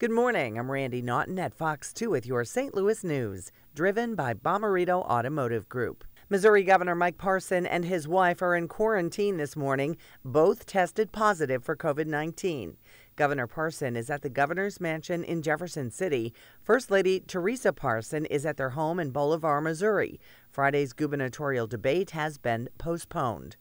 Good morning. I'm Randi Naughton at Fox 2 with your St. Louis news, driven by Bommarito Automotive Group. Missouri Governor Mike Parson and his wife are in quarantine this morning. Both tested positive for COVID 19. Governor Parson is at the governor's mansion in Jefferson City. First Lady Teresa Parson is at their home in Bolivar, Missouri. Friday's gubernatorial debate has been postponed.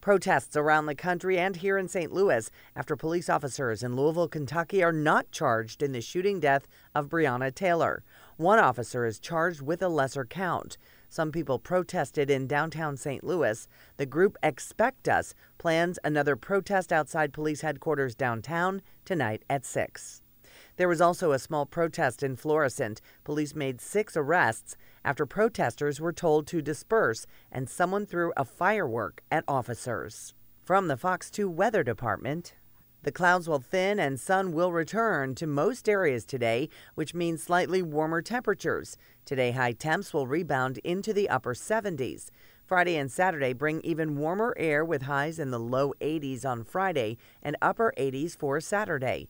Protests around the country and here in St. Louis after police officers in Louisville, Kentucky are not charged in the shooting death of Breonna Taylor. One officer is charged with a lesser count. Some people protested in downtown St. Louis. The group Expect Us plans another protest outside police headquarters downtown tonight at 6. There was also a small protest in Florissant. Police made six arrests after protesters were told to disperse and someone threw a firework at officers. From the Fox 2 Weather Department, the clouds will thin and sun will return to most areas today, which means slightly warmer temperatures. Today, high temps will rebound into the upper 70s. Friday and Saturday bring even warmer air with highs in the low 80s on Friday and upper 80s for Saturday.